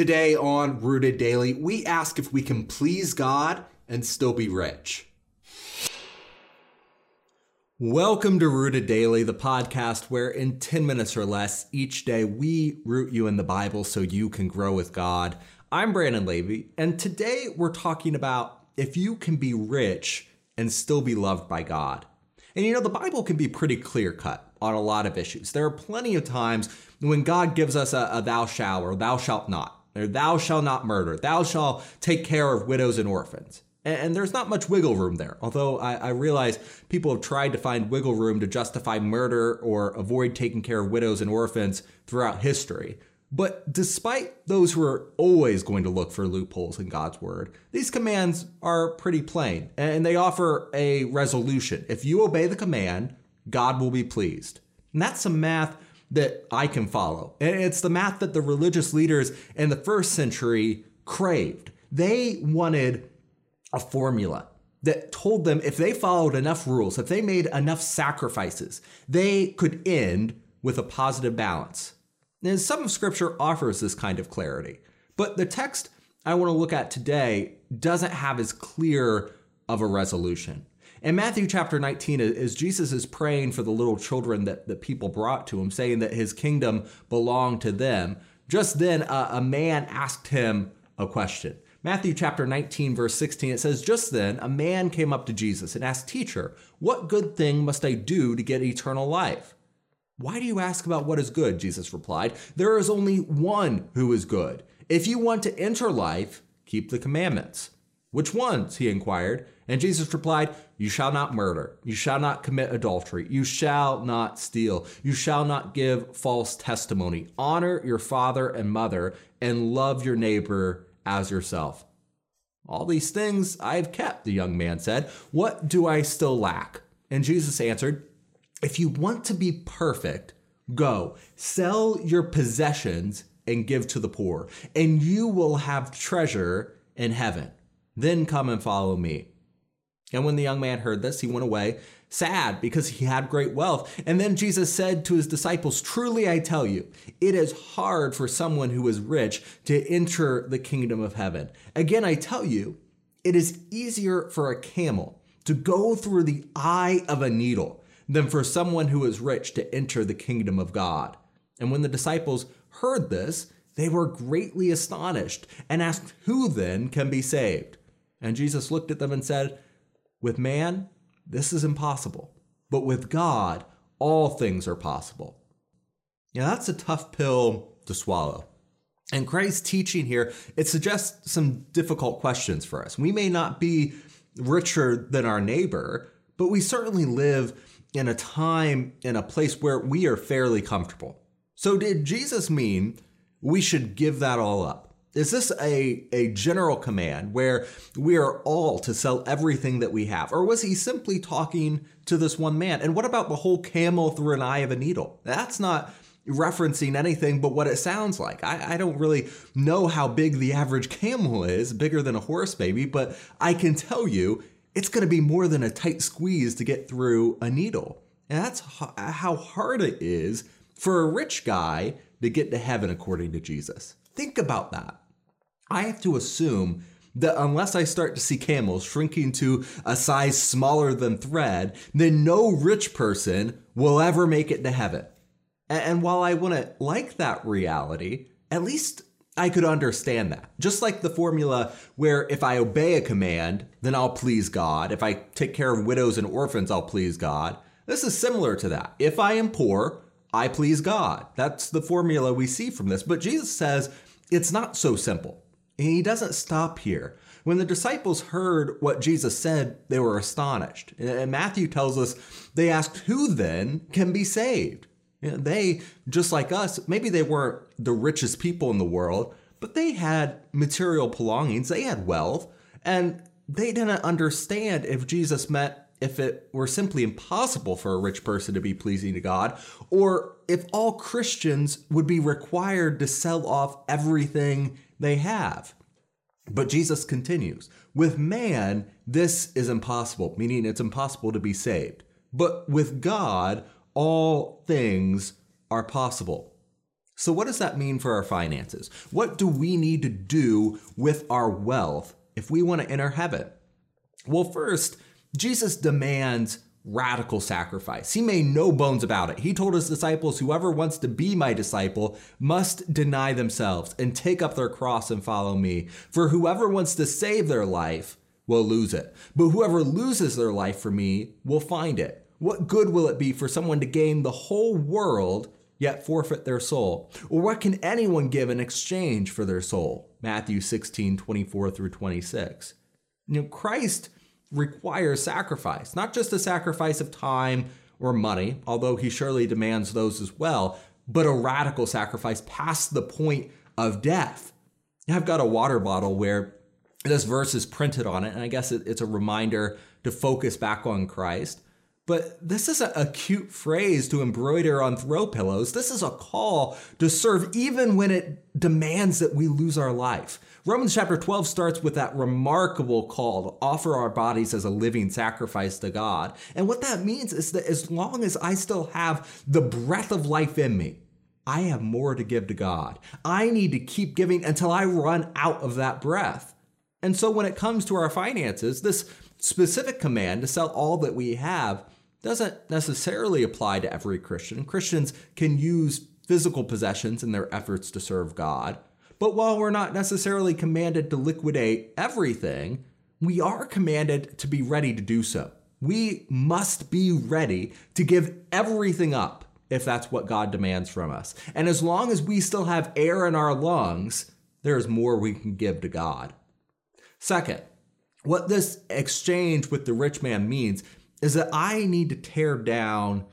Today on Rooted Daily, we ask if we can please God and still be rich. Welcome to Rooted Daily, the podcast where in 10 minutes or less each day we root you in the Bible so you can grow with God. I'm Brandon Levy, and today we're talking about if you can be rich and still be loved by God. And you know, the Bible can be pretty clear cut on a lot of issues. There are plenty of times when God gives us a, a thou shalt or thou shalt not or thou shalt not murder, thou shalt take care of widows and orphans. And there's not much wiggle room there, although I, I, realize people have tried to find wiggle room to justify murder or avoid taking care of widows and orphans throughout history. But despite those who are always going to look for loopholes in God's word, these commands are pretty plain and they offer a resolution. If you obey the command, God will be pleased. And that's some math that I can follow. And it's the math that the religious leaders in the first century craved. They wanted a formula that told them if they followed enough rules, if they made enough sacrifices, they could end with a positive balance. And some of Scripture offers this kind of clarity, but the text I want to look at today doesn't have as clear of a resolution. In Matthew chapter 19, as Jesus is praying for the little children that the people brought to him, saying that his kingdom belonged to them, just then a, a man asked him a question. Matthew chapter 19, verse 16, it says, Just then a man came up to Jesus and asked, Teacher, what good thing must I do to get eternal life? Why do you ask about what is good? Jesus replied. There is only one who is good. If you want to enter life, keep the commandments. Which ones? he inquired. And Jesus replied, You shall not murder. You shall not commit adultery. You shall not steal. You shall not give false testimony. Honor your father and mother and love your neighbor as yourself. All these things I have kept, the young man said. What do I still lack? And Jesus answered, If you want to be perfect, go sell your possessions and give to the poor, and you will have treasure in heaven. Then come and follow me. And when the young man heard this, he went away sad because he had great wealth. And then Jesus said to his disciples, Truly I tell you, it is hard for someone who is rich to enter the kingdom of heaven. Again, I tell you, it is easier for a camel to go through the eye of a needle than for someone who is rich to enter the kingdom of God. And when the disciples heard this, they were greatly astonished and asked, Who then can be saved? And Jesus looked at them and said, With man, this is impossible, but with God, all things are possible. Now, that's a tough pill to swallow. And Christ's teaching here, it suggests some difficult questions for us. We may not be richer than our neighbor, but we certainly live in a time, in a place where we are fairly comfortable. So, did Jesus mean we should give that all up? Is this a, a general command where we are all to sell everything that we have? Or was he simply talking to this one man? And what about the whole camel through an eye of a needle? That's not referencing anything but what it sounds like. I, I don't really know how big the average camel is, bigger than a horse maybe, but I can tell you it's going to be more than a tight squeeze to get through a needle. And that's how hard it is for a rich guy to get to heaven according to Jesus. Think about that. I have to assume that unless I start to see camels shrinking to a size smaller than thread, then no rich person will ever make it to heaven. And while I wouldn't like that reality, at least I could understand that. Just like the formula where if I obey a command, then I'll please God. If I take care of widows and orphans, I'll please God. This is similar to that. If I am poor, I please God. That's the formula we see from this. But Jesus says it's not so simple. He doesn't stop here. When the disciples heard what Jesus said, they were astonished. And Matthew tells us they asked, Who then can be saved? You know, they, just like us, maybe they weren't the richest people in the world, but they had material belongings, they had wealth, and they didn't understand if Jesus meant if it were simply impossible for a rich person to be pleasing to God, or if all Christians would be required to sell off everything they have. But Jesus continues with man, this is impossible, meaning it's impossible to be saved. But with God, all things are possible. So, what does that mean for our finances? What do we need to do with our wealth if we want to enter heaven? Well, first, Jesus demands radical sacrifice. He made no bones about it. He told his disciples, Whoever wants to be my disciple must deny themselves and take up their cross and follow me. For whoever wants to save their life will lose it. But whoever loses their life for me will find it. What good will it be for someone to gain the whole world yet forfeit their soul? Or what can anyone give in exchange for their soul? Matthew 16, 24 through 26. You know, Christ requires sacrifice, not just a sacrifice of time or money, although he surely demands those as well, but a radical sacrifice past the point of death. I've got a water bottle where this verse is printed on it, and I guess it's a reminder to focus back on Christ. But this isn't a, cute phrase to embroider on throw pillows. This is a call to serve even when it demands that we lose our life. Romans chapter 12 starts with that remarkable call to offer our bodies as a living sacrifice to God. And what that means is that as long as I still have the breath of life in me, I have more to give to God. I need to keep giving until I run out of that breath. And so when it comes to our finances, this specific command to sell all that we have doesn't necessarily apply to every Christian. Christians can use physical possessions in their efforts to serve God. But while we're not necessarily commanded to liquidate everything, we are commanded to be ready to do so. We must be ready to give everything up if that's what God demands from us. And as long as we still have air in our lungs, there is more we can give to God. Second, what this exchange with the rich man means is that I need to tear down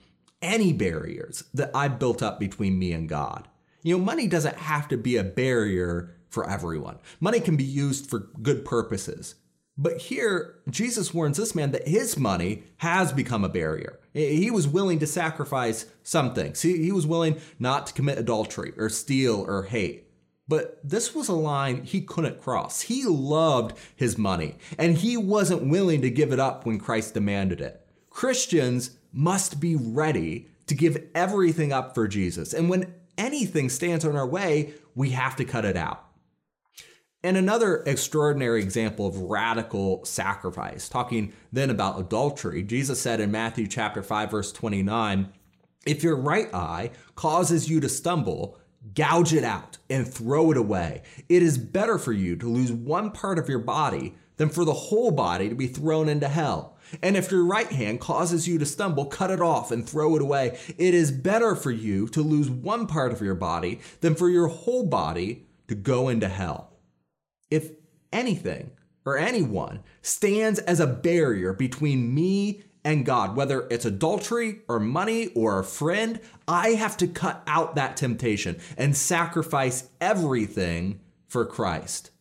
any barriers that I built up between me and God. You know, money doesn't have to be a barrier for everyone. Money can be used for good purposes. But here, Jesus warns this man that his money has become a barrier. He was willing to sacrifice some things. He, he was willing not to commit adultery or steal or hate. But this was a line he couldn't cross. He loved his money, and he wasn't willing to give it up when Christ demanded it. Christians must be ready to give everything up for Jesus. And when anything stands in our way, we have to cut it out. And another extraordinary example of radical sacrifice, talking then about adultery, Jesus said in Matthew chapter 5 verse 29, if your right eye causes you to stumble, gouge it out and throw it away. It is better for you to lose one part of your body than for the whole body to be thrown into hell. And if your right hand causes you to stumble, cut it off and throw it away. It is better for you to lose one part of your body than for your whole body to go into hell. If anything or anyone stands as a barrier between me and God, whether it's adultery or money or a friend, I have to cut out that temptation and sacrifice everything for Christ.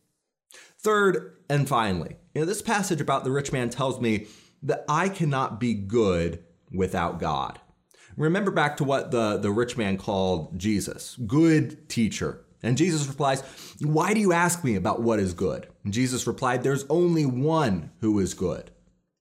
Third and finally, you know, this passage about the rich man tells me that I cannot be good without God. Remember back to what the, the rich man called Jesus good teacher. And Jesus replies, Why do you ask me about what is good? And Jesus replied, There's only one who is good.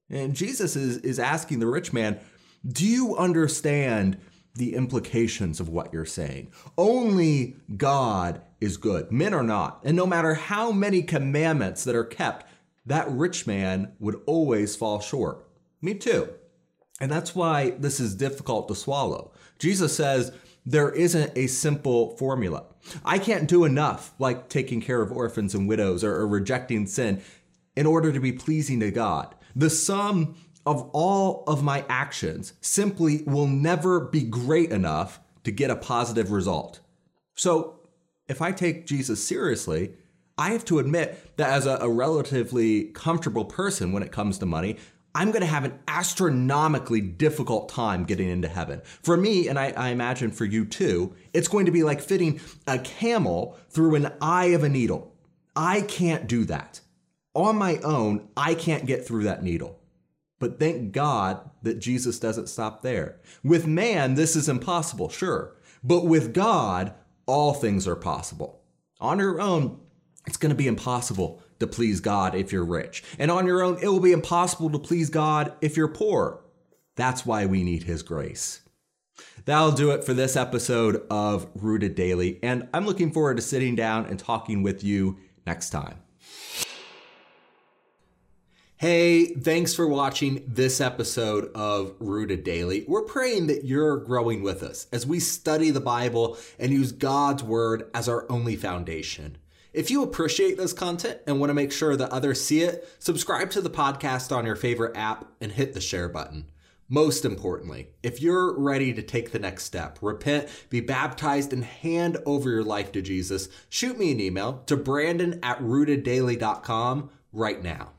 And Jesus is, is asking the rich man, Do you understand the implications of what you're saying? Only God is good, men are not. And no matter how many commandments that are kept, that rich man would always fall short. Me too. And that's why this is difficult to swallow. Jesus says, there isn't a simple formula. I can't do enough, like taking care of orphans and widows or, or rejecting sin, in order to be pleasing to God. The sum of all of my actions simply will never be great enough to get a positive result. So, if I take Jesus seriously, I have to admit that as a, a relatively comfortable person when it comes to money, I'm going to have an astronomically difficult time getting into heaven. For me, and I, I, imagine for you too, it's going to be like fitting a camel through an eye of a needle. I can't do that on my own, I can't get through that needle. But thank God that Jesus doesn't stop there. With man, this is impossible, sure. But with God, all things are possible. On your own, it's going to be impossible to please God if you're rich. And on your own, it will be impossible to please God if you're poor. That's why we need His grace. That'll do it for this episode of Rooted Daily, and I'm looking forward to sitting down and talking with you next time. Hey, thanks for watching this episode of Rooted Daily. We're praying that you're growing with us as we study the Bible and use God's Word as our only foundation. If you appreciate this content and want to make sure that others see it, subscribe to the podcast on your favorite app and hit the share button. Most importantly, if you're ready to take the next step, repent, be baptized, and hand over your life to Jesus, shoot me an email to brandon at rooteddaily.com right now.